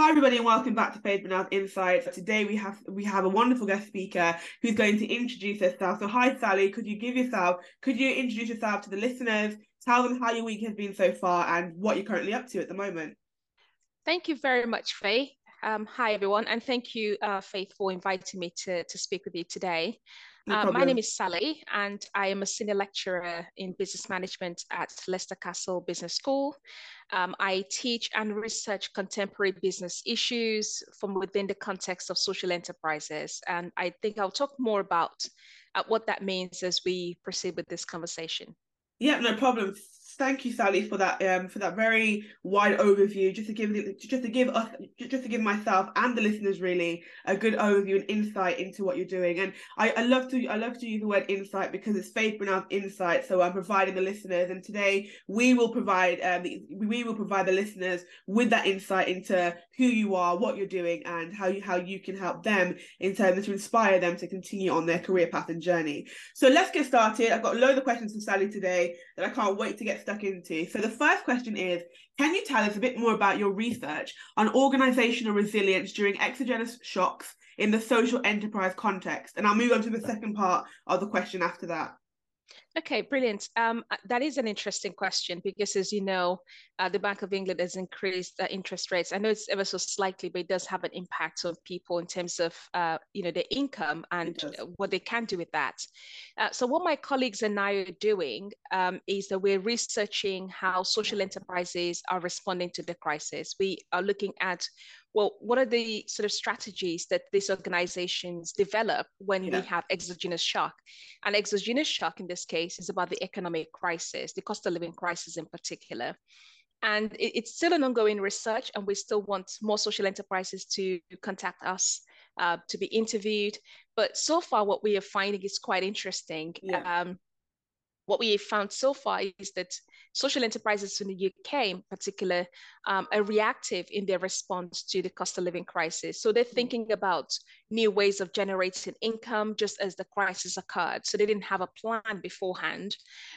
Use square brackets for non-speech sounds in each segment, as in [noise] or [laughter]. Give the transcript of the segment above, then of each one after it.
Hi everybody and welcome back to Faith Brynel's Insights. Today we have we have a wonderful guest speaker who's going to introduce herself. So hi Sally, could you give yourself could you introduce yourself to the listeners, tell them how your week has been so far and what you're currently up to at the moment. Thank you very much, Faith. Um, hi everyone and thank you uh, Faith for inviting me to, to speak with you today. No uh, my name is Sally, and I am a senior lecturer in business management at Leicester Castle Business School. Um, I teach and research contemporary business issues from within the context of social enterprises. And I think I'll talk more about uh, what that means as we proceed with this conversation. Yeah, no problem thank you, Sally, for that um for that very wide overview. Just to give just to give us just to give myself and the listeners really a good overview and insight into what you're doing. And I, I love to I love to use the word insight because it's Faith Brynel's insight. So I'm providing the listeners, and today we will provide um we will provide the listeners with that insight into who you are, what you're doing, and how you how you can help them in terms to inspire them to continue on their career path and journey. So let's get started. I've got loads of questions for Sally today that I can't wait to get stuck into. So the first question is, can you tell us a bit more about your research on organizational resilience during exogenous shocks in the social enterprise context? And I'll move on to the second part of the question after that. Okay, brilliant. Um, uh, that is an interesting question because, as you know, uh, the Bank of England has increased the interest rates. I know it's ever so slightly, but it does have an impact on people in terms of, uh, you know, their income and what they can do with that. Uh, so, what my colleagues and I are doing um, is that we're researching how social enterprises are responding to the crisis. We are looking at well, what are the sort of strategies that these organizations develop when yeah. we have exogenous shock? And exogenous shock in this case is about the economic crisis, the cost of living crisis in particular. And it, it's still an ongoing research, and we still want more social enterprises to contact us uh, to be interviewed. But so far, what we are finding is quite interesting. Yeah. Um, what we have found so far is that social enterprises in the UK, in particular, um, are reactive in their response to the cost of living crisis. So they're mm. thinking about new ways of generating income just as the crisis occurred. So they didn't have a plan beforehand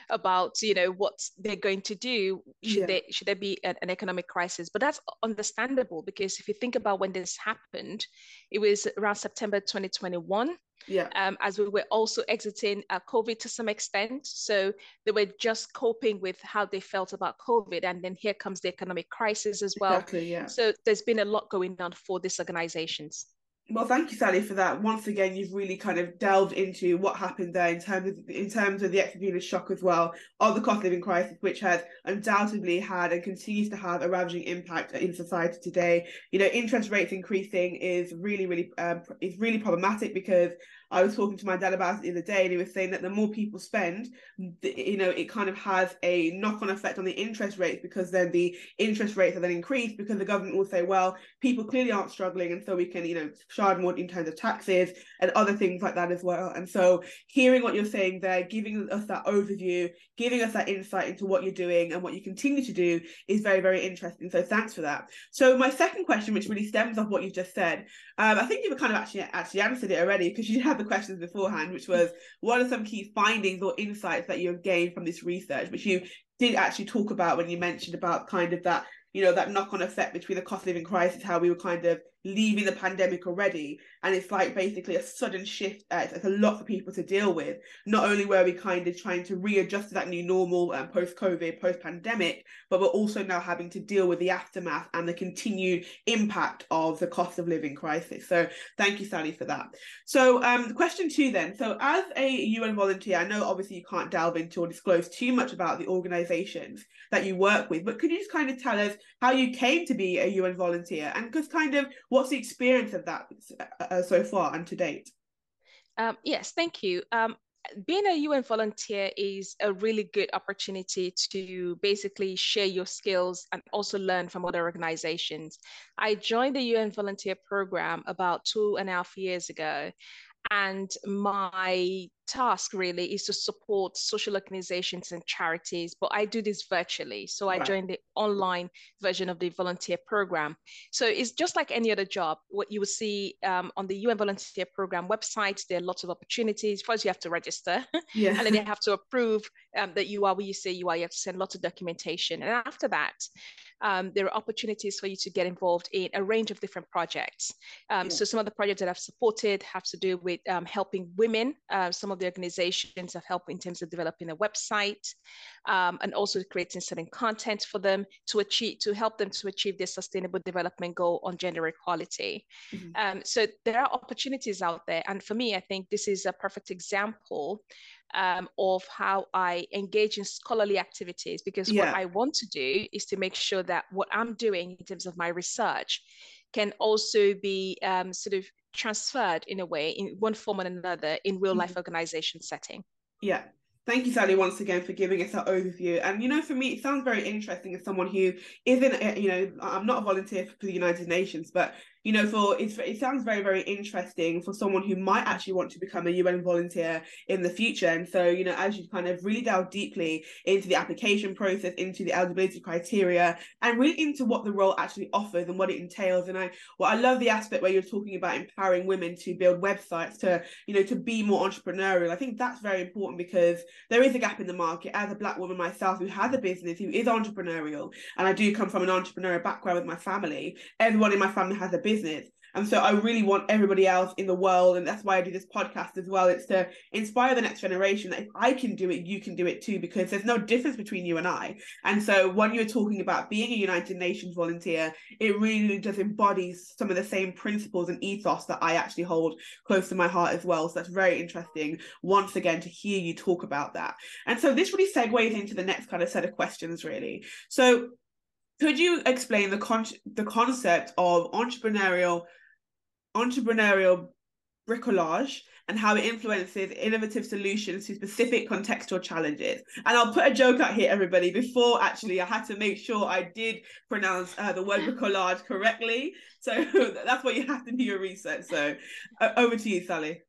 about, you know, what they're going to do should yeah. they should there be an, an economic crisis. But that's understandable because if you think about when this happened, it was around September 2021 yeah. Um, as we were also exiting uh, COVID to some extent. So they were just coping with how they felt about COVID. And then here comes the economic crisis as well. Exactly, yeah. So there's been a lot going on for these organizations. Well, thank you, Sally, for that. Once again, you've really kind of delved into what happened there in terms of in terms of the exogenous shock as well of the cost of living crisis, which has undoubtedly had and continues to have a ravaging impact in society today. You know, interest rates increasing is really, really um, is really problematic because I was talking to my dad about it the other day, and he was saying that the more people spend, you know, it kind of has a knock-on effect on the interest rates because then the interest rates are then increased because the government will say, well, people clearly aren't struggling, and so we can, you know, charge more in terms of taxes and other things like that as well. And so, hearing what you're saying there, giving us that overview, giving us that insight into what you're doing and what you continue to do is very, very interesting. So, thanks for that. So, my second question, which really stems off what you just said, um, I think you've kind of actually actually answered it already because you had the questions beforehand, which was what are some key findings or insights that you have gained from this research, which you did actually talk about when you mentioned about kind of that you know that knock-on effect between the cost of living crisis how we were kind of leaving the pandemic already. And it's like basically a sudden shift uh, it's, a lot for people to deal with. Not only were we kind of trying to readjust to that new normal um, post-covid post-pandemic but we're also now having to deal with the aftermath and the continued impact of the cost of living crisis. So thank you sally for that. So um question two then. So as a un volunteer i know obviously you can't delve into or disclose too much about the organizations that you work with but could you just kind of tell us how you came to be a un volunteer and just kind of what's the experience of that uh, so far and to date? Um, yes, thank you. Um, being a UN volunteer is a really good opportunity to basically share your skills and also learn from other organizations. I joined the UN volunteer program about two and a half years ago, and my task really is to support social organizations and charities, but I do this virtually. So I right. joined the online version of the volunteer program. So it's just like any other job. What you will see um, on the UN volunteer program website, there are lots of opportunities. First, you have to register, [laughs] yeah. and then they have to approve um, that you are where you say you are. You have to send lots of documentation, and after that, um, there are opportunities for you to get involved in a range of different projects. Um, yeah. So some of the projects that I've supported have to do with um, helping women. Uh, some of the organizations have helped in terms of developing a website um, and also creating certain content for them to achieve to help them to achieve their sustainable development goal on gender equality. Mm-hmm. Um, so there are opportunities out there, and for me, I think this is a perfect example um, of how I engage in scholarly activities because yeah. what I want to do is to make sure that what I'm doing in terms of my research can also be um, sort of transferred in a way in one form or another in real life mm-hmm. organization setting. Yeah, Thank you, Sally, once again for giving us that overview. And you know, for me, it sounds very interesting as someone who isn't, you know, I'm not a volunteer for the United Nations, but you know, for it's, it sounds very, very interesting for someone who might actually want to become a UN volunteer in the future. And so, you know, as you kind of really delve deeply into the application process, into the eligibility criteria, and really into what the role actually offers and what it entails. And I, well, I love the aspect where you're talking about empowering women to build websites, to, you know, to be more entrepreneurial. I think that's very important because there is a gap in the market. As a Black woman myself who has a business, who is entrepreneurial, and I do come from an entrepreneurial background with my family, everyone in my family has a business business. And so I really want everybody else in the world, and that's why I do this podcast as well. It's to inspire the next generation that if I can do it, you can do it too, because there's no difference between you and I. And so when you're talking about being a United Nations volunteer, it really does embody some of the same principles and ethos that I actually hold close to my heart as well. So that's very interesting once again to hear you talk about that. And so this really segues into the next kind of set of questions, really. So could you explain the con- the concept of entrepreneurial entrepreneurial bricolage and how it influences innovative solutions to specific contextual challenges. And I'll put a joke out here, everybody. Before actually, I had to make sure I did pronounce uh, the word [laughs] bricolage correctly. So [laughs] that's why you have to do your research. So uh, over to you, Sally.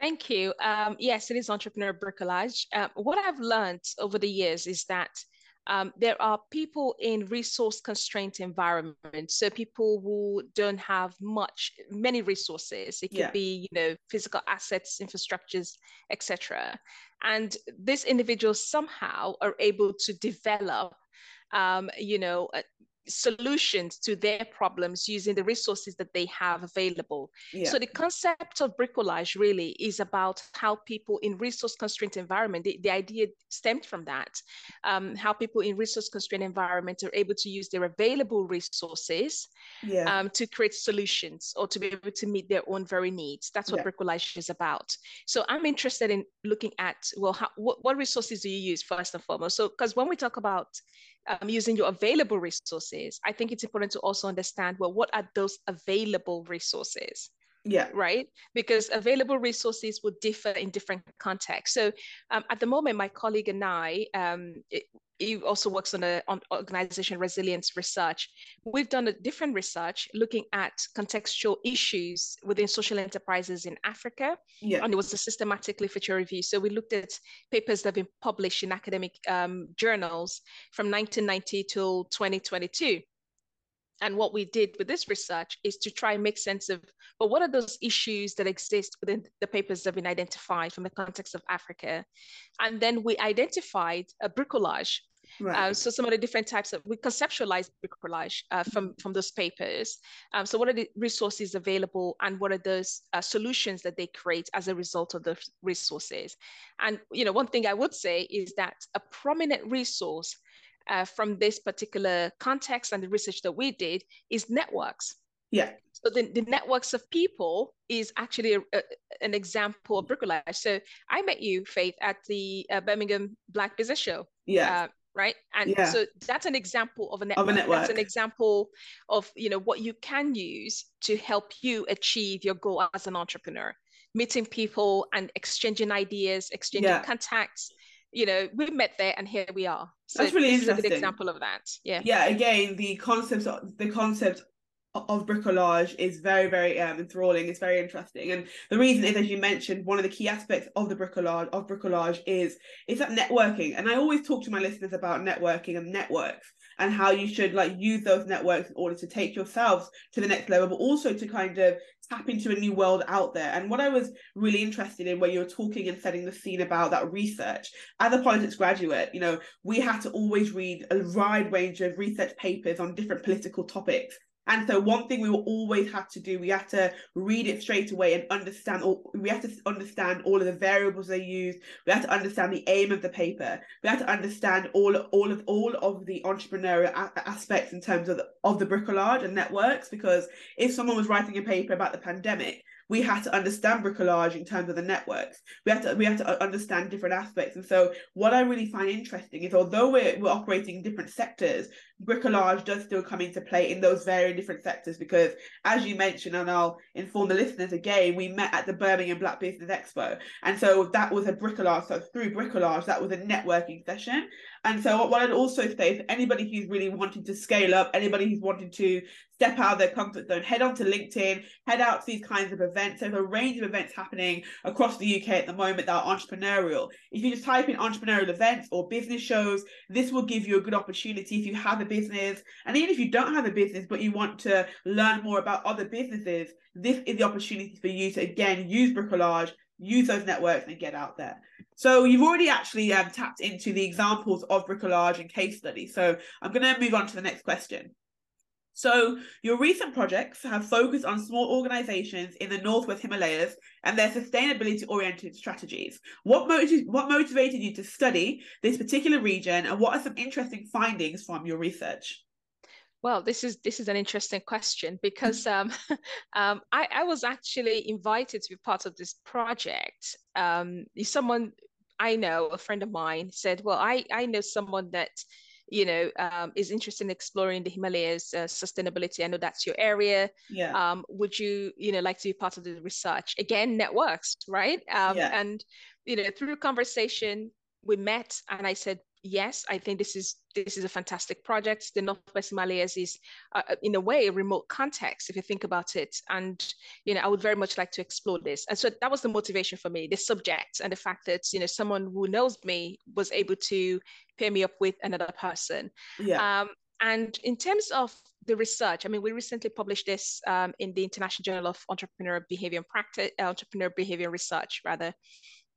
Thank you. Um, yes, it is entrepreneur bricolage. Uh, what I've learned over the years is that um, there are people in resource constraint environments so people who don't have much many resources. It could yeah. be you know physical assets infrastructures etc and these individuals somehow are able to develop um, you know solutions to their problems using the resources that they have available. Yeah. So the concept of bricolage really is about how people in resource constrained environment, the, the idea stemmed from that, um, how people in resource constrained environment are able to use their available resources yeah. um, to create solutions or to be able to meet their own very needs. That's what yeah. bricolage is about. So I'm interested in looking at, well, how, what, what resources do you use first and foremost? So, because when we talk about um, using your available resources, I think it's important to also understand well, what are those available resources? Yeah. Right. Because available resources would differ in different contexts. So um, at the moment, my colleague and I, um, it, he also works on, a, on organization resilience research. We've done a different research looking at contextual issues within social enterprises in Africa. Yeah. And it was a systematic literature review. So we looked at papers that have been published in academic um, journals from 1990 till 2022. And what we did with this research is to try and make sense of, well, what are those issues that exist within the papers that have been identified from the context of Africa? And then we identified a bricolage Right. Uh, so some of the different types of we conceptualize bricolage uh, from from those papers. Um, so what are the resources available, and what are those uh, solutions that they create as a result of the resources? And you know, one thing I would say is that a prominent resource uh, from this particular context and the research that we did is networks. Yeah. So the, the networks of people is actually a, a, an example of bricolage. So I met you, Faith, at the uh, Birmingham Black Business Show. Yeah. Uh, right and yeah. so that's an example of a, network. of a network that's an example of you know what you can use to help you achieve your goal as an entrepreneur meeting people and exchanging ideas exchanging yeah. contacts you know we met there and here we are so that's really interesting. is a good example of that yeah yeah again the concepts the concept of bricolage is very very um, enthralling it's very interesting. And the reason is as you mentioned one of the key aspects of the bricolage of bricolage is is that networking. And i always talk to my listeners about networking and networks and how you should like use those networks in order to take yourselves to the next level, but also to kind of tap into a new world out there. And what I was really interested in, where you were talking and setting the scene about that research, as a politics graduate, you know, we had to always read a wide range of research papers on different political topics and so one thing we will always have to do, we have to read it straight away and understand all we have to understand all of the variables they use. We have to understand the aim of the paper. We have to understand all all of all of the entrepreneurial a- aspects in terms of the, of the bricolage and networks. Because if someone was writing a paper about the pandemic, we had to understand bricolage in terms of the networks. We have to we have to uh, understand different aspects. And so what I really find interesting is although we're we're operating in different sectors, bricolage does still come into play in those very different sectors because as you mentioned, and I'll inform the listeners again, we met at the Birmingham Black Business Expo. And so that was a bricolage. So through bricolage, that was a networking session. And so what I'd also say for anybody who's really wanting to scale up, anybody who's wanting to step out of their comfort zone, head on to LinkedIn, head out to these kinds of events. There's a range of events happening across the UK at the moment that are entrepreneurial. If you just type in entrepreneurial events or business shows, this will give you a good opportunity if you have a business. And even if you don't have a business, but you want to learn more about other businesses, this is the opportunity for you to again use bricolage use those networks and get out there. So you've already actually um, tapped into the examples of bricolage and case studies. So I'm going to move on to the next question. So your recent projects have focused on small organizations in the Northwest Himalayas and their sustainability oriented strategies. What, motiv- what motivated you to study this particular region and what are some interesting findings from your research? Well, this is this is an interesting question because [laughs] um, [laughs] um, I, I, was actually invited to be part of this project. Um, someone I know, a friend of mine, said, "Well, I I know someone that." You know, um, is interested in exploring the Himalayas uh, sustainability. I know that's your area. Yeah. Um, would you, you know, like to be part of the research? Again, networks, right? Um, yeah. And you know, through conversation, we met, and I said, yes, I think this is this is a fantastic project. The Northwest Himalayas is, uh, uh, in a way, a remote context if you think about it. And you know, I would very much like to explore this. And so that was the motivation for me, the subject and the fact that you know someone who knows me was able to pair me up with another person. Yeah. Um, and in terms of the research, I mean, we recently published this um, in the International Journal of Entrepreneur Behavior and Practice, uh, Entrepreneur Behavior Research, rather.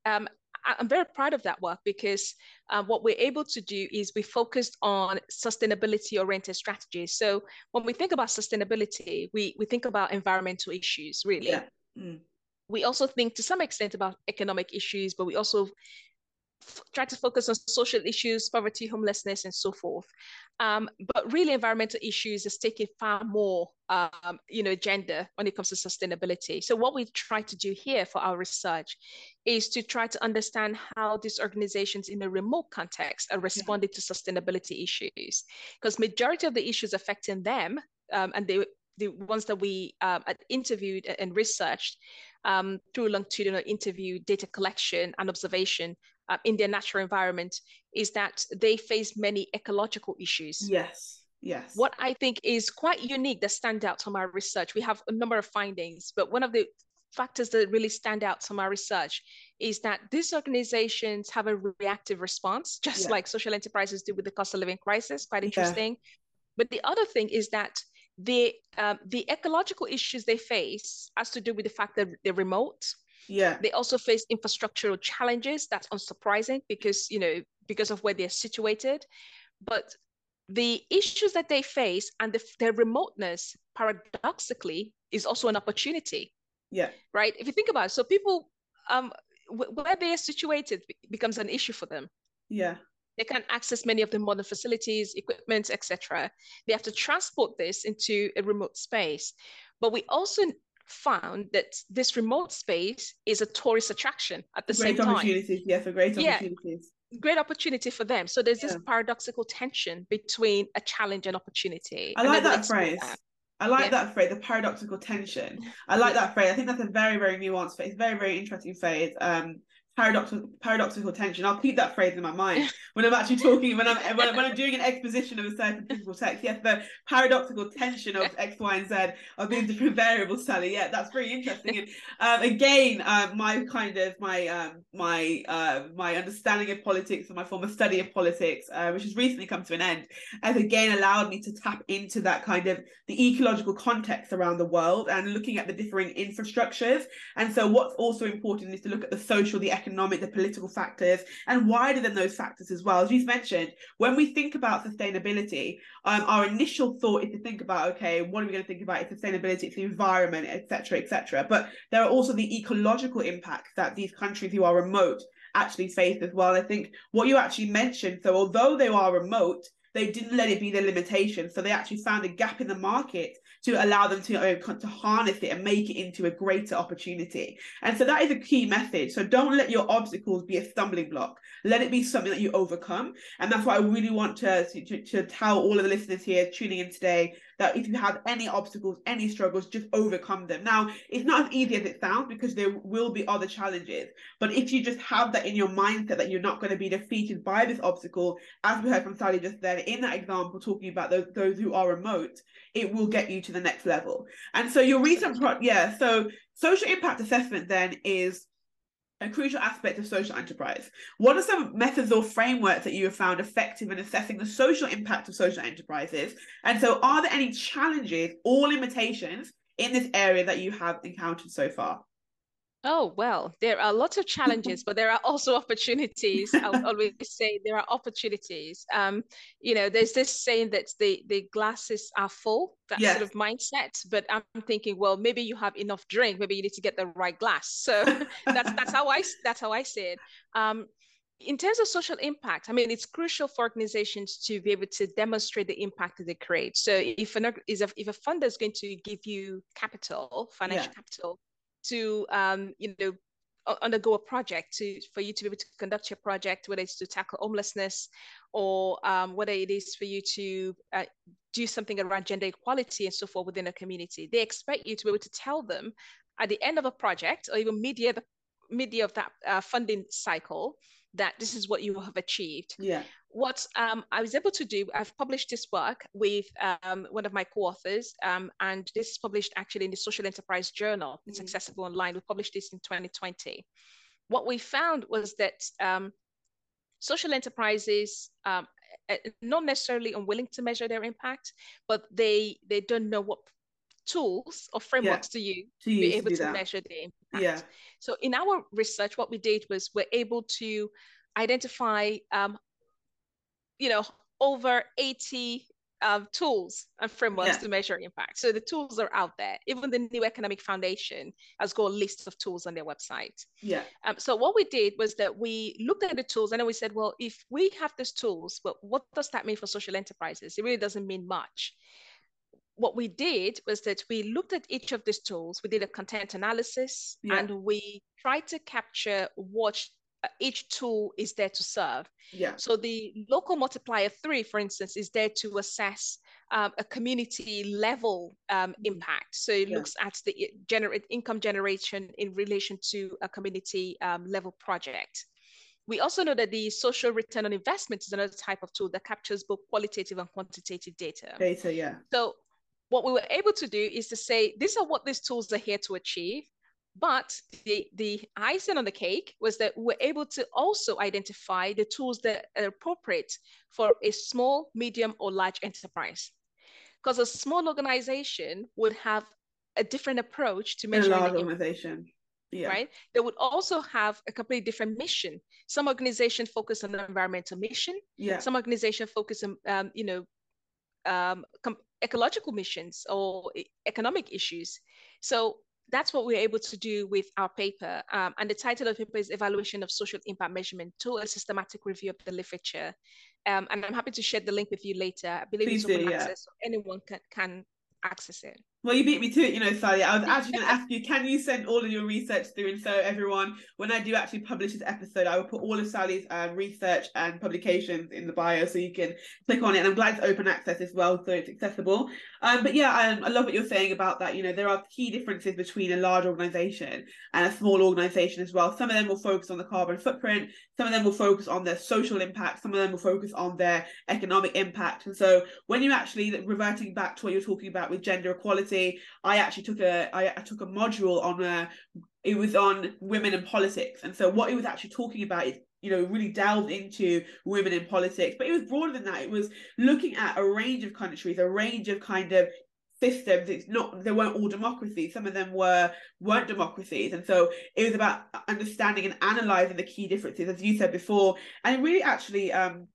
Um, I'm very proud of that work because uh, what we're able to do is we focused on sustainability oriented strategies. So when we think about sustainability, we, we think about environmental issues, really. Yeah. Mm. We also think to some extent about economic issues, but we also try to focus on social issues, poverty, homelessness, and so forth. Um, but really, environmental issues is taking far more, um, you know, agenda when it comes to sustainability. So what we try to do here for our research is to try to understand how these organizations in a remote context are responding yeah. to sustainability issues, because majority of the issues affecting them, um, and they the ones that we um, interviewed and researched um, through longitudinal interview, data collection, and observation uh, in their natural environment is that they face many ecological issues. Yes. Yes. What I think is quite unique that stand out from our research, we have a number of findings, but one of the factors that really stand out from our research is that these organizations have a reactive response, just yeah. like social enterprises do with the cost of living crisis. Quite interesting. Yeah. But the other thing is that the um, the ecological issues they face has to do with the fact that they're remote yeah. They also face infrastructural challenges. That's unsurprising because, you know, because of where they're situated. But the issues that they face and the, their remoteness, paradoxically, is also an opportunity. Yeah. Right. If you think about it, so people, um, where they are situated becomes an issue for them. Yeah. They can't access many of the modern facilities, equipment, etc. They have to transport this into a remote space. But we also found that this remote space is a tourist attraction at the great same opportunities. time. Yeah, for great opportunities. Yeah, great opportunity for them. So there's yeah. this paradoxical tension between a challenge and opportunity. I like that phrase. That. I like yeah. that phrase, the paradoxical tension. I [laughs] like that phrase. I think that's a very, very nuanced phrase, very, very interesting phrase. Um, paradoxical paradoxical tension. I'll keep that phrase in my mind [laughs] when I'm actually talking when I'm when, when I'm doing an exposition of a certain physical text. Yes, the paradoxical tension of X, Y, and Z of these [laughs] different variables, Sally. Yeah, that's very interesting. And um, again, uh, my kind of my um, my uh, my understanding of politics and my former study of politics, uh, which has recently come to an end, has again allowed me to tap into that kind of the ecological context around the world and looking at the differing infrastructures. And so, what's also important is to look at the social, the economic, the political factors, and wider than those factors as well. As you've mentioned, when we think about sustainability, um, our initial thought is to think about, okay, what are we going to think about? It's sustainability, it's the environment, etc., etc. But there are also the ecological impacts that these countries who are remote actually face as well. I think what you actually mentioned, so although they are remote, they didn't let it be their limitation. So they actually found a gap in the market to allow them to, to harness it and make it into a greater opportunity. And so that is a key message. So don't let your obstacles be a stumbling block. Let it be something that you overcome. And that's what I really want to, to, to tell all of the listeners here tuning in today that if you have any obstacles, any struggles, just overcome them. Now, it's not as easy as it sounds because there will be other challenges. But if you just have that in your mindset that you're not going to be defeated by this obstacle, as we heard from Sally just then in that example, talking about those, those who are remote, it will get you to the next level. And so your recent pro- yeah, so social impact assessment then is a crucial aspect of social enterprise. What are some methods or frameworks that you have found effective in assessing the social impact of social enterprises? And so, are there any challenges or limitations in this area that you have encountered so far? Oh, well, there are lots of challenges, but there are also opportunities. I'll always say there are opportunities. Um, you know, there's this saying that the, the glasses are full, that yes. sort of mindset. But I'm thinking, well, maybe you have enough drink, maybe you need to get the right glass. So [laughs] that's that's how I that's how I see it. Um, in terms of social impact, I mean, it's crucial for organizations to be able to demonstrate the impact that they create. So if an if a funder is going to give you capital, financial yeah. capital, to um, you know undergo a project to for you to be able to conduct your project whether it's to tackle homelessness or um, whether it is for you to uh, do something around gender equality and so forth within a community. They expect you to be able to tell them at the end of a project or even mid-year the mid-year of that uh, funding cycle that this is what you have achieved yeah what um, I was able to do, I've published this work with um, one of my co-authors, um, and this is published actually in the Social Enterprise Journal. It's mm-hmm. accessible online. We published this in 2020. What we found was that um, social enterprises um, not necessarily unwilling to measure their impact, but they they don't know what tools or frameworks yeah, to use to, use be able to, to measure the impact. Yeah. So in our research, what we did was we're able to identify um, you know, over 80 um, tools and frameworks yeah. to measure impact. So the tools are out there. Even the New Economic Foundation has got a list of tools on their website. Yeah. Um, so what we did was that we looked at the tools and then we said, well, if we have these tools, well, what does that mean for social enterprises? It really doesn't mean much. What we did was that we looked at each of these tools, we did a content analysis, yeah. and we tried to capture what each tool is there to serve. Yeah. So the local multiplier three, for instance, is there to assess um, a community level um, mm-hmm. impact. So it yeah. looks at the generate income generation in relation to a community um, level project. We also know that the social return on investment is another type of tool that captures both qualitative and quantitative data. Data, yeah. So what we were able to do is to say, these are what these tools are here to achieve. But the, the icing on the cake was that we're able to also identify the tools that are appropriate for a small, medium, or large enterprise. Because a small organization would have a different approach to measuring. A large organization. Yeah. Right. They would also have a completely different mission. Some organizations focus on the environmental mission. Yeah. Some organizations focus on, um, you know, um, ecological missions or economic issues. So that's what we're able to do with our paper. Um, and the title of the paper is Evaluation of Social Impact Measurement Tool, a systematic review of the literature. Um, and I'm happy to share the link with you later. I believe Please it's open do, access, yeah. so anyone can, can access it. Well, you beat me to it, you know, Sally. I was [laughs] actually going to ask you, can you send all of your research through? And so, everyone, when I do actually publish this episode, I will put all of Sally's um, research and publications in the bio so you can click on it. And I'm glad it's open access as well, so it's accessible. Um, but yeah, I, I love what you're saying about that. You know, there are key differences between a large organization and a small organization as well. Some of them will focus on the carbon footprint, some of them will focus on their social impact, some of them will focus on their economic impact. And so, when you're actually reverting back to what you're talking about with gender equality, I actually took a I, I took a module on a uh, it was on women in politics, and so what it was actually talking about is you know really delved into women in politics, but it was broader than that. It was looking at a range of countries, a range of kind of systems. It's not they weren't all democracies. Some of them were weren't democracies. And so it was about understanding and analyzing the key differences as you said before. And it really actually um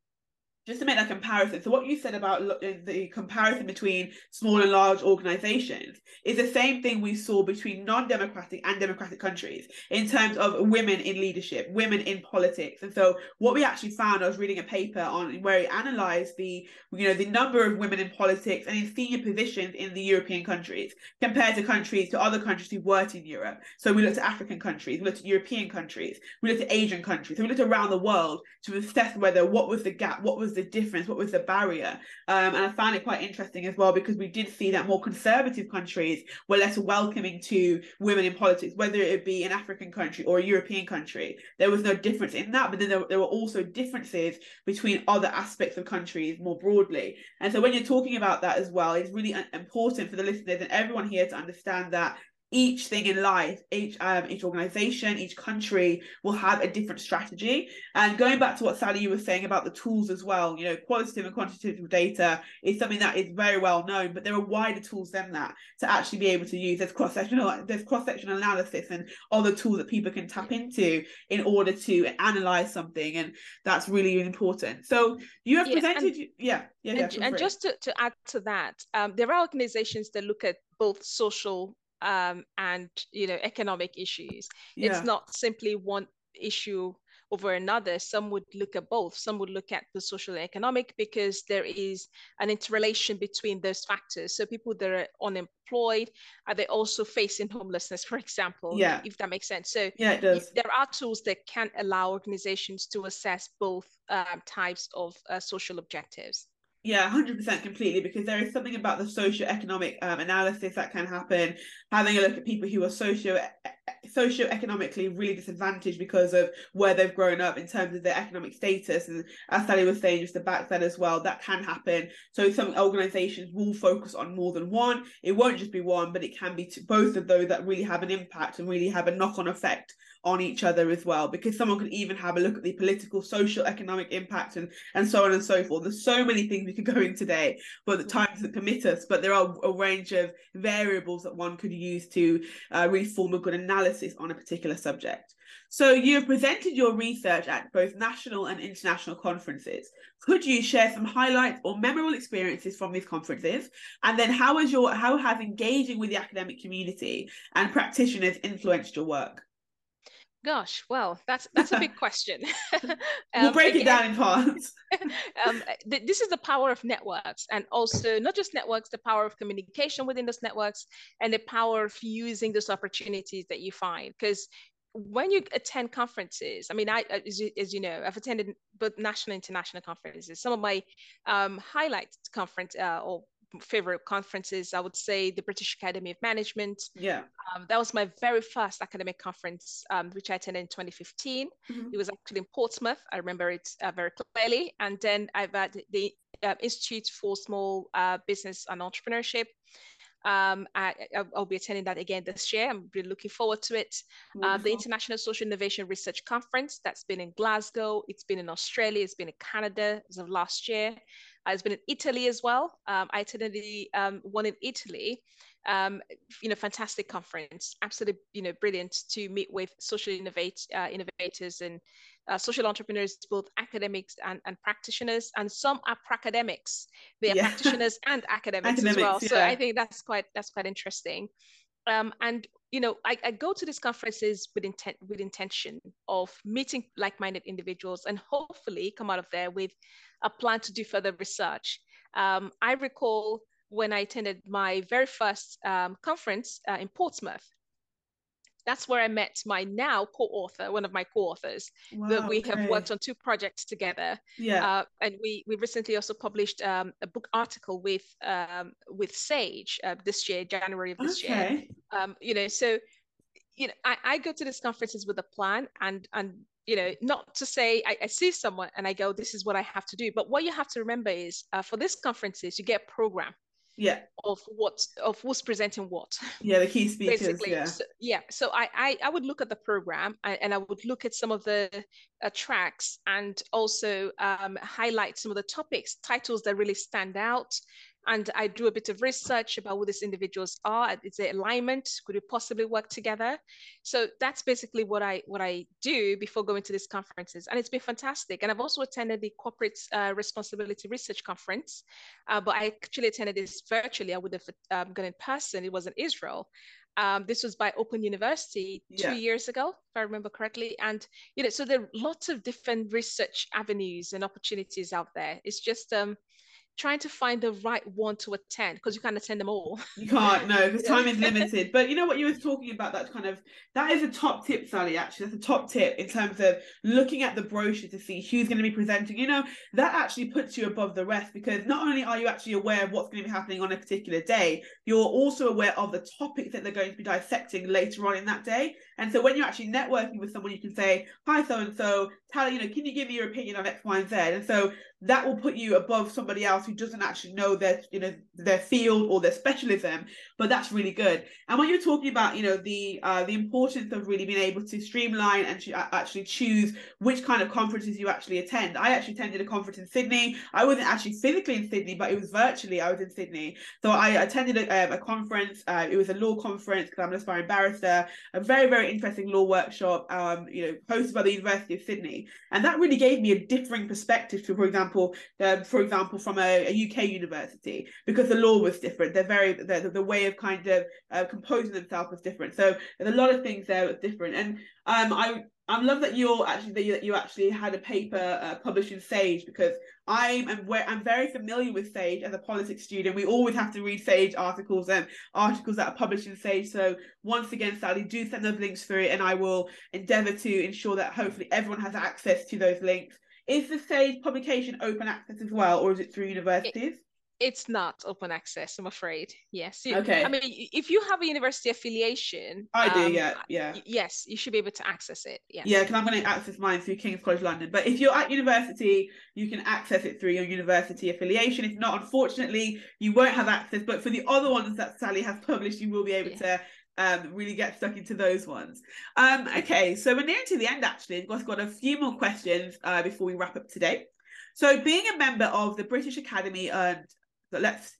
just to make that comparison, so what you said about uh, the comparison between small and large organizations is the same thing we saw between non-democratic and democratic countries in terms of women in leadership, women in politics. And so what we actually found, I was reading a paper on where it analyzed the, you know, the number of women in politics and in senior positions in the European countries compared to countries, to other countries who weren't in Europe. So we looked at African countries, we looked at European countries, we looked at Asian countries, so we looked around the world to assess whether what was the gap, what was was the difference? What was the barrier? Um, and I found it quite interesting as well because we did see that more conservative countries were less welcoming to women in politics, whether it be an African country or a European country. There was no difference in that, but then there, there were also differences between other aspects of countries more broadly. And so when you're talking about that as well, it's really important for the listeners and everyone here to understand that each thing in life, each um, each organization, each country will have a different strategy. And going back to what Sally you were saying about the tools as well, you know, qualitative and quantitative data is something that is very well known, but there are wider tools than that to actually be able to use. There's cross sectional, there's cross sectional analysis and other tools that people can tap into in order to analyze something, and that's really important. So you have presented, and, yeah, yeah, and, yeah, and just to, to add to that, um, there are organizations that look at both social um, and you know economic issues. Yeah. It's not simply one issue over another. Some would look at both. Some would look at the social and economic because there is an interrelation between those factors. So people that are unemployed, are they also facing homelessness, for example? Yeah. If that makes sense. So yeah, it does. There are tools that can allow organizations to assess both uh, types of uh, social objectives. Yeah, 100% completely, because there is something about the socio-economic um, analysis that can happen, having a look at people who are socio socio-economically really disadvantaged because of where they've grown up in terms of their economic status. And as Sally was saying, just to back that as well, that can happen. So some organizations will focus on more than one. It won't just be one, but it can be both of those that really have an impact and really have a knock-on effect on each other as well because someone could even have a look at the political social economic impact and and so on and so forth there's so many things we could go in today but the time doesn't permit us but there are a range of variables that one could use to uh, really form a good analysis on a particular subject so you have presented your research at both national and international conferences. Could you share some highlights or memorable experiences from these conferences? And then how has your how has engaging with the academic community and practitioners influenced your work? Gosh, well, that's that's a big question. [laughs] [laughs] um, we'll break again, it down in [laughs] parts. um, th- this is the power of networks, and also not just networks, the power of communication within those networks, and the power of using those opportunities that you find. Because when you attend conferences, I mean, I as you, as you know, I've attended both national and international conferences. Some of my um, highlight conference uh, or favorite conferences, I would say the British Academy of Management. Yeah. Um, that was my very first academic conference, um, which I attended in 2015. Mm-hmm. It was actually in Portsmouth. I remember it uh, very clearly. And then I've had the uh, Institute for Small uh, Business and Entrepreneurship. Um, I, will be attending that again this year. I'm really looking forward to it. Uh, the International Social Innovation Research Conference that's been in Glasgow. It's been in Australia. It's been in Canada as of last year. I've been in Italy as well. Um, I attended the um, one in Italy. Um, you know, fantastic conference, absolutely, you know, brilliant to meet with social innovate, uh, innovators and uh, social entrepreneurs, both academics and, and practitioners, and some are academics. They are yeah. practitioners and academics, academics, as well. Yeah. So I think that's quite that's quite interesting. Um, and you know, I, I, go to these conferences with intent with intention of meeting like-minded individuals and hopefully come out of there with a plan to do further research. Um, I recall when I attended my very first um, conference uh, in Portsmouth. That's where I met my now co-author, one of my co-authors. Wow, that we have worked on two projects together. Yeah, uh, and we we recently also published um, a book article with um, with Sage uh, this year, January of this okay. year. Um, you know, so you know, I, I go to these conferences with a plan and and you know, not to say I, I, see someone and I go, this is what I have to do. But what you have to remember is uh, for these conferences, you get a program yeah of what of who's presenting what yeah the key speakers basically yeah so, yeah so I, I, I would look at the program and i would look at some of the uh, tracks and also um, highlight some of the topics titles that really stand out and I do a bit of research about who these individuals are. Is there alignment? Could we possibly work together? So that's basically what I what I do before going to these conferences, and it's been fantastic. And I've also attended the Corporate uh, Responsibility Research Conference, uh, but I actually attended this virtually. I would have um, gone in person. It was in Israel. Um, this was by Open University two yeah. years ago, if I remember correctly. And you know, so there are lots of different research avenues and opportunities out there. It's just um, trying to find the right one to attend because you can't attend them all. You can't, no, because [laughs] time is limited. But you know what you were talking about that kind of that is a top tip, Sally. Actually, that's a top tip in terms of looking at the brochure to see who's going to be presenting. You know, that actually puts you above the rest because not only are you actually aware of what's going to be happening on a particular day, you're also aware of the topics that they're going to be dissecting later on in that day. And so when you're actually networking with someone, you can say, "Hi, so and so, tell you know, can you give me your opinion on X, Y, and Z?" And so that will put you above somebody else who doesn't actually know their you know their field or their specialism but that's really good. And when you're talking about you know the uh, the importance of really being able to streamline and to actually choose which kind of conferences you actually attend. I actually attended a conference in sydney. I wasn't actually physically in sydney but it was virtually i was in sydney. So i attended a, um, a conference uh, it was a law conference because i'm an aspiring barrister a very very interesting law workshop um, you know hosted by the university of sydney. And that really gave me a differing perspective to for example example, um, for example, from a, a, UK university, because the law was different. They're very the, the way of kind of uh, composing themselves was different. So there's a lot of things there that's different. And um, I I love that you're actually that you, that you actually had a paper uh, published in Sage because I'm am I'm very familiar with Sage as a politics student. We always have to read Sage articles and articles that are published in Sage. So once again, Sally, do send those links through, and I will endeavour to ensure that hopefully everyone has access to those links is the Sage publication open access as well, or is it through universities? It, it's not open access, I'm afraid. Yes. okay. I mean, if you have a university affiliation, I um, do. Yeah, yeah. Yes, you should be able to access it. Yeah. Yeah, because I'm going to access mine through King's College London. But if you're at university, you can access it through your university affiliation. If not, unfortunately, you won't have access. But for the other ones that Sally has published, you will be able yeah. to um, really get stuck into those ones. Um, okay, so we're nearing to the end actually. We've got a few more questions uh, before we wrap up today. So being a member of the British Academy and let's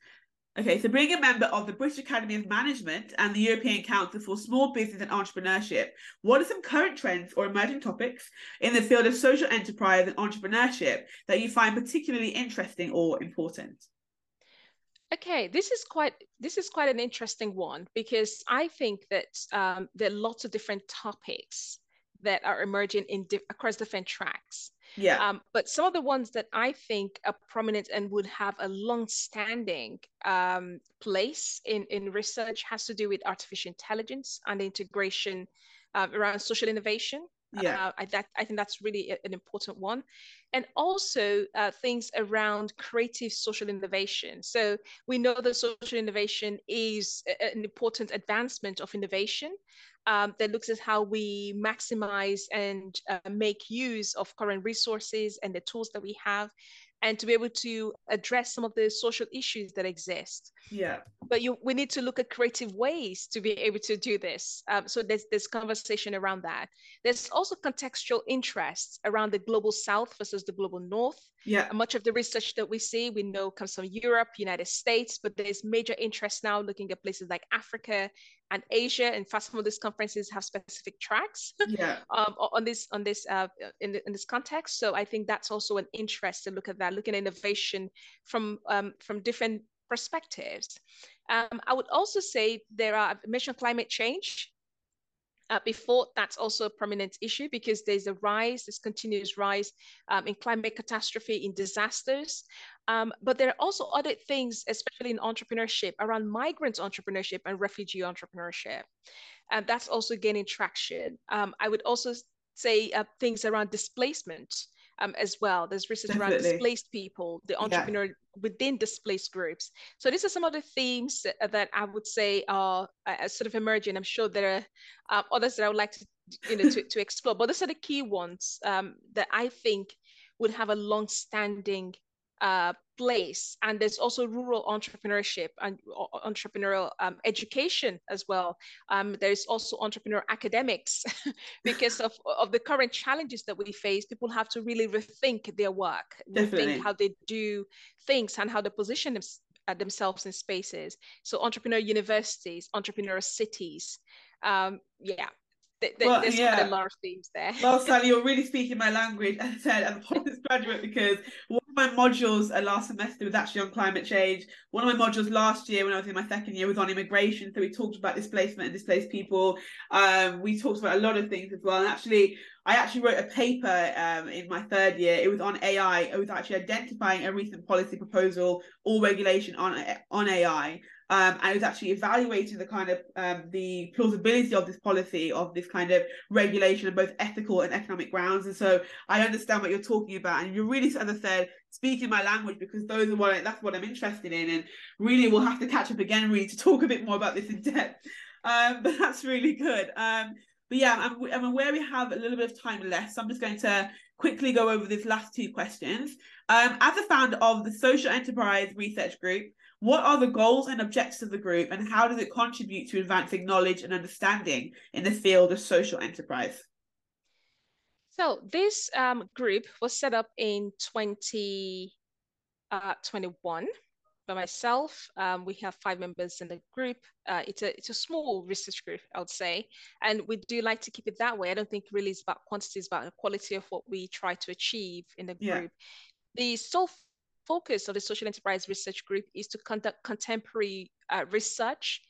okay, so being a member of the British Academy of Management and the European Council for Small Business and Entrepreneurship, what are some current trends or emerging topics in the field of social enterprise and entrepreneurship that you find particularly interesting or important? Okay, this is quite this is quite an interesting one because I think that um, there are lots of different topics that are emerging in across different tracks. Yeah. Um, but some of the ones that I think are prominent and would have a long-standing um, place in in research has to do with artificial intelligence and integration uh, around social innovation. Yeah. Uh, I, that, I think that's really an important one. And also uh, things around creative social innovation. So we know that social innovation is an important advancement of innovation um, that looks at how we maximize and uh, make use of current resources and the tools that we have and to be able to address some of the social issues that exist. Yeah. But you, we need to look at creative ways to be able to do this. Um, so there's this conversation around that. There's also contextual interests around the global South versus the global North. Yeah. And much of the research that we see, we know comes from Europe, United States, but there's major interest now looking at places like Africa and Asia. And of these conferences have specific tracks [laughs] yeah. um, on this on this uh, in, in this context. So I think that's also an interest to look at that, looking at innovation from um, from different perspectives. Um, I would also say there are mentioned climate change uh, before that's also a prominent issue because there's a rise, this continuous rise um, in climate catastrophe, in disasters. Um, but there are also other things, especially in entrepreneurship, around migrant entrepreneurship and refugee entrepreneurship. And that's also gaining traction. Um, I would also say uh, things around displacement um, as well. There's research Definitely. around displaced people, the entrepreneur yeah. within displaced groups. So these are some of the themes that, I would say are uh, sort of emerging. I'm sure there are uh, others that I would like to, you know, to, to explore, but these are the key ones um, that I think would have a long-standing uh, place. And there's also rural entrepreneurship and entrepreneurial um, education as well. Um, there's also entrepreneur academics [laughs] because of, of the current challenges that we face. People have to really rethink their work, Definitely. rethink how they do things and how they position them, uh, themselves in spaces. So entrepreneur universities, entrepreneur cities. Um, yeah, well, there's yeah. quite a lot of themes there. well, [laughs] Sally, you're really speaking my language, as I said, as a [laughs] graduate, because my modules uh, last semester was actually on climate change. One of my modules last year, when I was in my second year, was on immigration. So we talked about displacement and displaced people. Um, we talked about a lot of things as well. And actually, I actually wrote a paper um, in my third year. It was on AI. It was actually identifying a recent policy proposal or regulation on on AI um, and was actually evaluating the kind of um, the plausibility of this policy of this kind of regulation on both ethical and economic grounds. And so I understand what you're talking about, and you're really, as I said, speaking my language because those are what I, that's what I'm interested in, and really we'll have to catch up again, really, to talk a bit more about this in depth. Um, [laughs] but that's really good. Um, but yeah, I'm, I'm aware we have a little bit of time left, so I'm just going to quickly go over these last two questions. Um, as a founder of the Social Enterprise Research Group, what are the goals and objectives of the group, and how does it contribute to advancing knowledge and understanding in the field of social enterprise? So this um, group was set up in 2021 uh, by myself. Um, we have five members in the group. Uh, it's a it's a small research group, I would say, and we do like to keep it that way. I don't think really it's about quantity; it's about the quality of what we try to achieve in the group. Yeah. The sole focus of the social enterprise research group is to conduct contemporary uh, research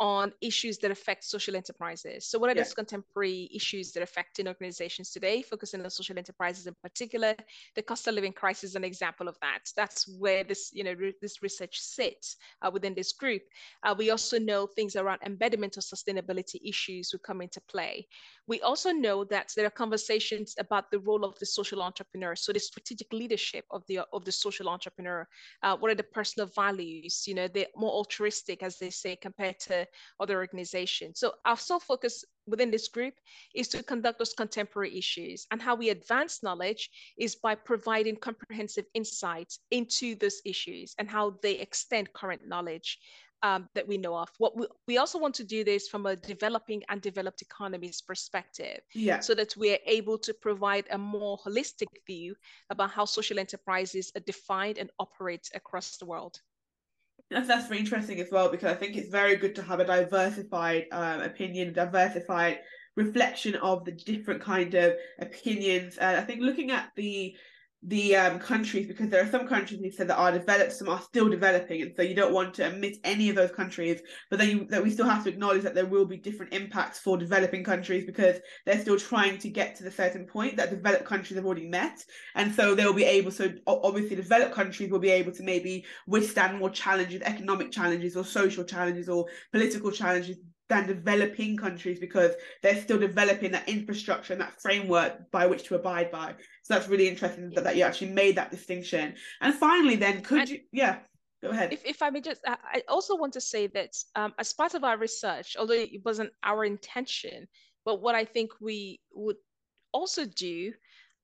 on issues that affect social enterprises. So what are yeah. those contemporary issues that affecting organizations today, focusing on social enterprises in particular? The cost of living crisis is an example of that. That's where this, you know, re- this research sits uh, within this group. Uh, we also know things around embedment of sustainability issues will come into play. We also know that there are conversations about the role of the social entrepreneur. So the strategic leadership of the of the social entrepreneur. Uh, what are the personal values? You know, they're more altruistic, as they say, compared to other organizations. So our sole focus within this group is to conduct those contemporary issues. And how we advance knowledge is by providing comprehensive insights into those issues and how they extend current knowledge um, that we know of. What we, we also want to do this from a developing and developed economies perspective, yeah. so that we're able to provide a more holistic view about how social enterprises are defined and operate across the world. That's, that's very interesting as well because I think it's very good to have a diversified um, opinion, diversified reflection of the different kind of opinions. And I think looking at the the um, countries because there are some countries you said that are developed, some are still developing, and so you don't want to omit any of those countries. But then you, that we still have to acknowledge that there will be different impacts for developing countries because they're still trying to get to the certain point that developed countries have already met, and so they'll be able. So obviously, developed countries will be able to maybe withstand more challenges, economic challenges, or social challenges, or political challenges than developing countries because they're still developing that infrastructure and that framework by which to abide by. So that's really interesting that, that you actually made that distinction. And finally, then, could and you, yeah, go ahead. If, if I may just, I also want to say that um, as part of our research, although it wasn't our intention, but what I think we would also do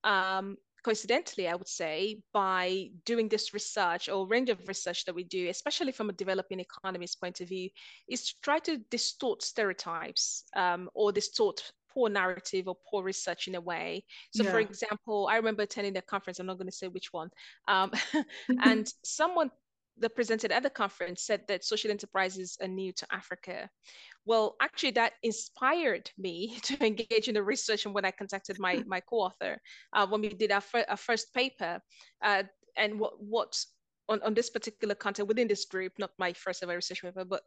um, coincidentally, I would say, by doing this research or range of research that we do, especially from a developing economy's point of view, is to try to distort stereotypes um, or distort poor narrative or poor research in a way. So, yeah. for example, I remember attending a conference, I'm not going to say which one, um, [laughs] [laughs] and someone that presented at the conference said that social enterprises are new to Africa. Well, actually, that inspired me [laughs] to engage in the research and when I contacted my, [laughs] my co-author, uh, when we did our, fir- our first paper, uh, and what, what on, on this particular content within this group, not my first ever research paper, but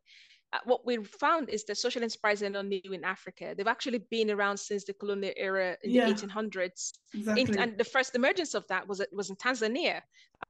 Uh, what we found is that social enterprises are not new in Africa. They've actually been around since the colonial era in yeah, the 1800s. Exactly. In, and the first emergence of that was it was in Tanzania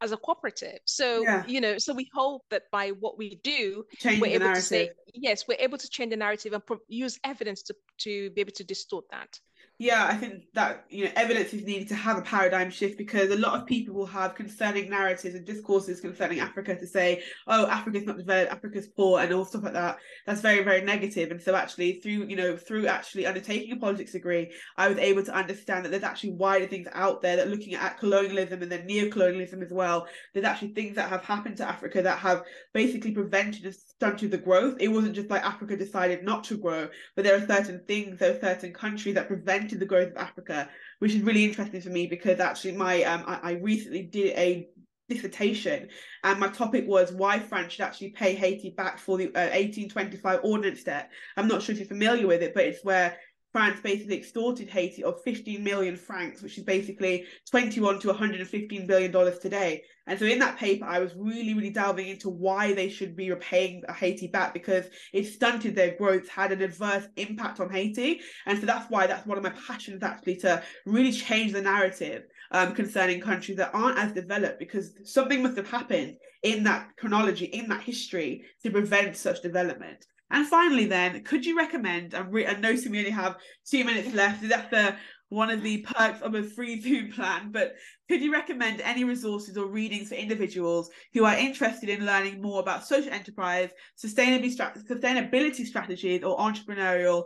as a cooperative. So yeah. you know, so we hope that by what we do, change we're able narrative. to say yes, we're able to change the narrative and pro- use evidence to to be able to distort that yeah, I think that you know evidence is needed to have a paradigm shift because a lot of people will have concerning narratives and discourses concerning Africa to say, oh, Africa's not developed, Africa's poor, and all stuff like that. That's very, very negative. And so actually, through you know, through actually undertaking a politics degree, I was able to understand that there's actually wider things out there that looking at colonialism and then neo-colonialism as well. There's actually things that have happened to Africa that have basically prevented and stunted the growth. It wasn't just like Africa decided not to grow, but there are certain things, there are certain countries that prevent the growth of Africa, which is really interesting for me because actually my um I, I recently did a dissertation and my topic was why France should actually pay Haiti back for the uh, 1825 ordinance debt. I'm not sure if you're familiar with it, but it's where France basically extorted Haiti of 15 million francs, which is basically 21 to 115 billion dollars today. And so in that paper, I was really, really delving into why they should be repaying Haiti back because it stunted their growth, had an adverse impact on Haiti. And so that's why that's one of my passions actually to really change the narrative um, concerning countries that aren't as developed because something must have happened in that chronology, in that history to prevent such development. And finally, then, could you recommend? I'm re- know we only have two minutes left. That's the one of the perks of a free Zoom plan. But could you recommend any resources or readings for individuals who are interested in learning more about social enterprise, sustainability, sustainability strategies, or entrepreneurial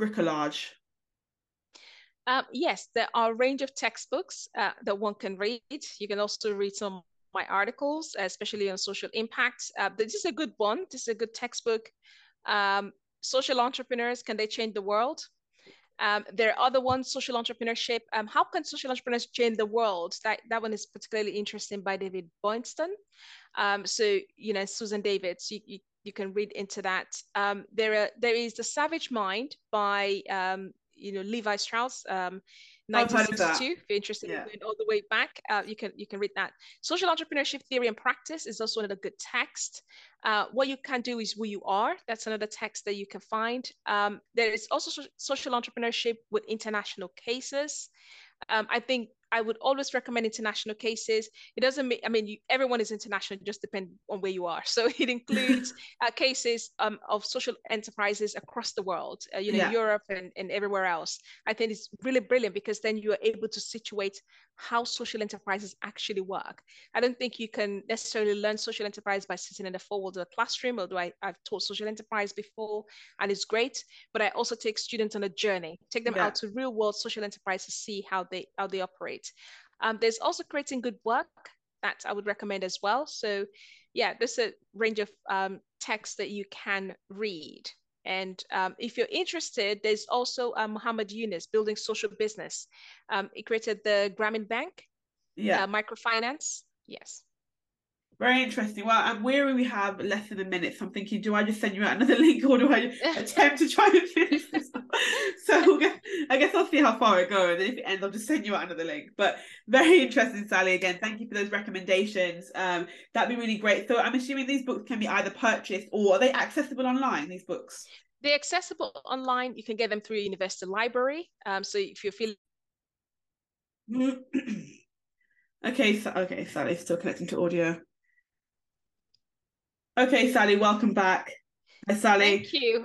bricolage? Um, yes, there are a range of textbooks uh, that one can read. You can also read some my articles, especially on social impact. Uh, this is a good one. This is a good textbook. Um, social entrepreneurs, can they change the world? Um, there are other ones, social entrepreneurship. Um, how can social entrepreneurs change the world? That, that one is particularly interesting by David Bornstein. Um, so, you know, Susan Davis, you, you, you can read into that. Um, there, are, there is The Savage Mind by, um, you know, Levi Strauss. Um, 1962 if you're interested yeah. in going all the way back uh, you can you can read that. Social entrepreneurship theory and practice is also another good text. Uh, what you can do is who you are. That's another text that you can find. Um, there is also so- social entrepreneurship with international cases. Um, i think I would always recommend international cases. It doesn't mean, I mean, you, everyone is international, just depend on where you are. [laughs] So it includes uh, cases um, of social enterprises across the world, uh, you know, yeah. Europe and, and everywhere else. I think it's really brilliant because then you are able to situate how social enterprises actually work. I don't think you can necessarily learn social enterprise by sitting in the four walls of a classroom, although I, have taught social enterprise before and it's great. But I also take students on a journey, take them yeah. out to real world social enterprise to see how they how they operate. Um, there's also creating good work that I would recommend as well. So yeah, there's a range of um, texts that you can read. And um, if you're interested, there's also uh, Muhammad Yunus building social business. Um, he created the Grameen Bank, yeah, uh, microfinance. Yes. Very interesting. Well, I'm weary we have less than a minute, so I'm thinking, do I just send you out another [laughs] link or do I [laughs] attempt to try and finish this? [laughs] so I guess I'll see how far it goes. And if it ends, I'll just send you out another link. But very interesting, Sally. Again, thank you for those recommendations. Um, that'd be really great. So I'm assuming these books can be either purchased or are they accessible online, these books? They're accessible online. You can get them through your university library. Um, so if you feel [clears throat] okay, so okay, Sally, still connecting to audio. Okay, Sally, welcome back. Hi, Sally. Thank you.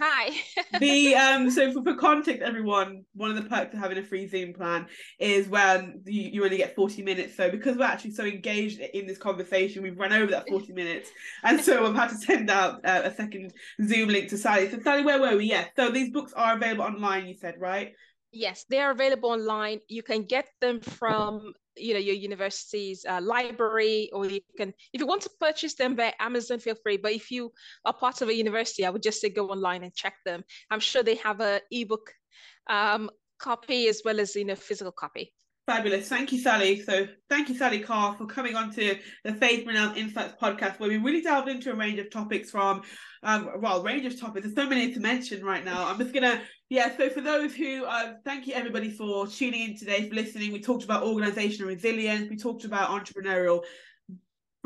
Hi. [laughs] the um so for, for context, everyone, one of the perks of having a free Zoom plan is when you, you only get 40 minutes. So because we're actually so engaged in this conversation, we've run over that 40 minutes. And so I've had to send out uh, a second Zoom link to Sally. So Sally, where were we? Yeah. So these books are available online, you said, right? Yes, they are available online. You can get them from you know your university's uh, library or you can if you want to purchase them by amazon feel free. But if you are part of a university i would just say go online and check them. I'm sure they have a ebook um, copy as well as you know physical copy Fabulous. Thank you, Sally. So thank you, Sally Kah, for coming on to the Faith Brynel's Insights podcast, where we really delved into a range of topics from, um, well, range of topics. There's so many to mention right now. I'm just going to, yeah, so for those who, uh, thank you everybody for tuning in today, for listening. We talked about organizational resilience. We talked about entrepreneurial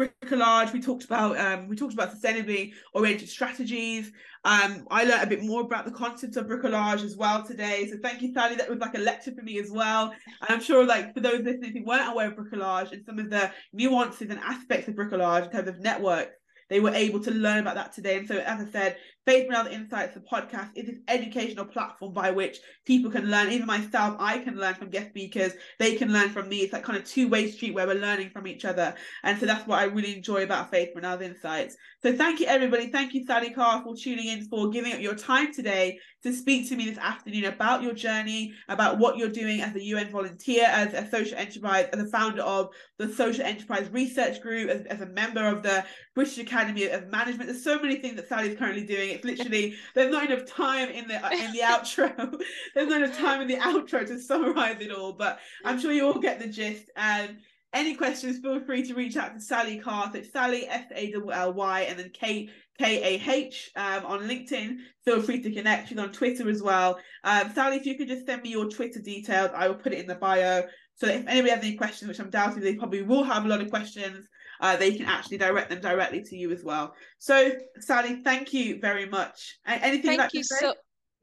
bricolage. We talked about um, we talked about sustainably oriented strategies. Um, I learned a bit more about the concept of bricolage as well today. So thank you, Sally. That was like a lecture for me as well. And I'm sure, like for those listeners who weren't aware of bricolage and some of the nuances and aspects of bricolage in terms of network, they were able to learn about that today. And so, as I said, Faith Brynel Insights, the podcast, is this educational platform by which people can learn. Even myself, I can learn from guest speakers. They can learn from me. It's that kind of two-way street where we're learning from each other. And so that's what I really enjoy about Faith Brynel Insights. So thank you, everybody. Thank you, Sally Kah, for tuning in, for giving up your time today to speak to me this afternoon about your journey, about what you're doing as a UN volunteer, as a social enterprise, as a founder of the Social Enterprise Research Group, as, as a member of the British Academy of Management. There's so many things that Sally's currently doing. It's literally there's not enough time in the in the [laughs] outro. [laughs] there's not enough time in the outro to summarize it all, but I'm sure you all get the gist. And any questions, feel free to reach out to Sally Kah. It's Sally S A L L Y and then K K A H um, on LinkedIn. Feel free to connect. She's on Twitter as well. Um, Sally, if you could just send me your Twitter details, I will put it in the bio. So if anybody has any questions, which I'm doubting they probably will have a lot of questions, uh, they can actually direct them directly to you as well. So Sally, thank you very much. Anything thank you so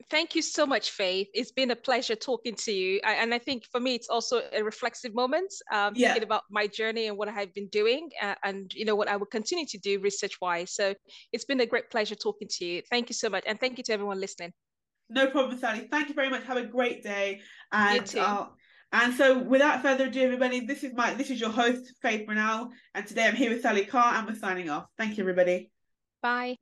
thank you so much, Faith. It's been a pleasure talking to you. I, and I think for me, it's also a reflexive moment, um, yeah. thinking about my journey and what I've been doing uh, and, you know, what I will continue to do research wise. So it's been a great pleasure talking to you. Thank you so much. And thank you to everyone listening. No problem, Sally. Thank you very much. Have a great day. And uh, and so without further ado, everybody, this is my this is your host, Faith Brynel. And today I'm here with Sally Kah and we're signing off. Thank you, everybody. Bye.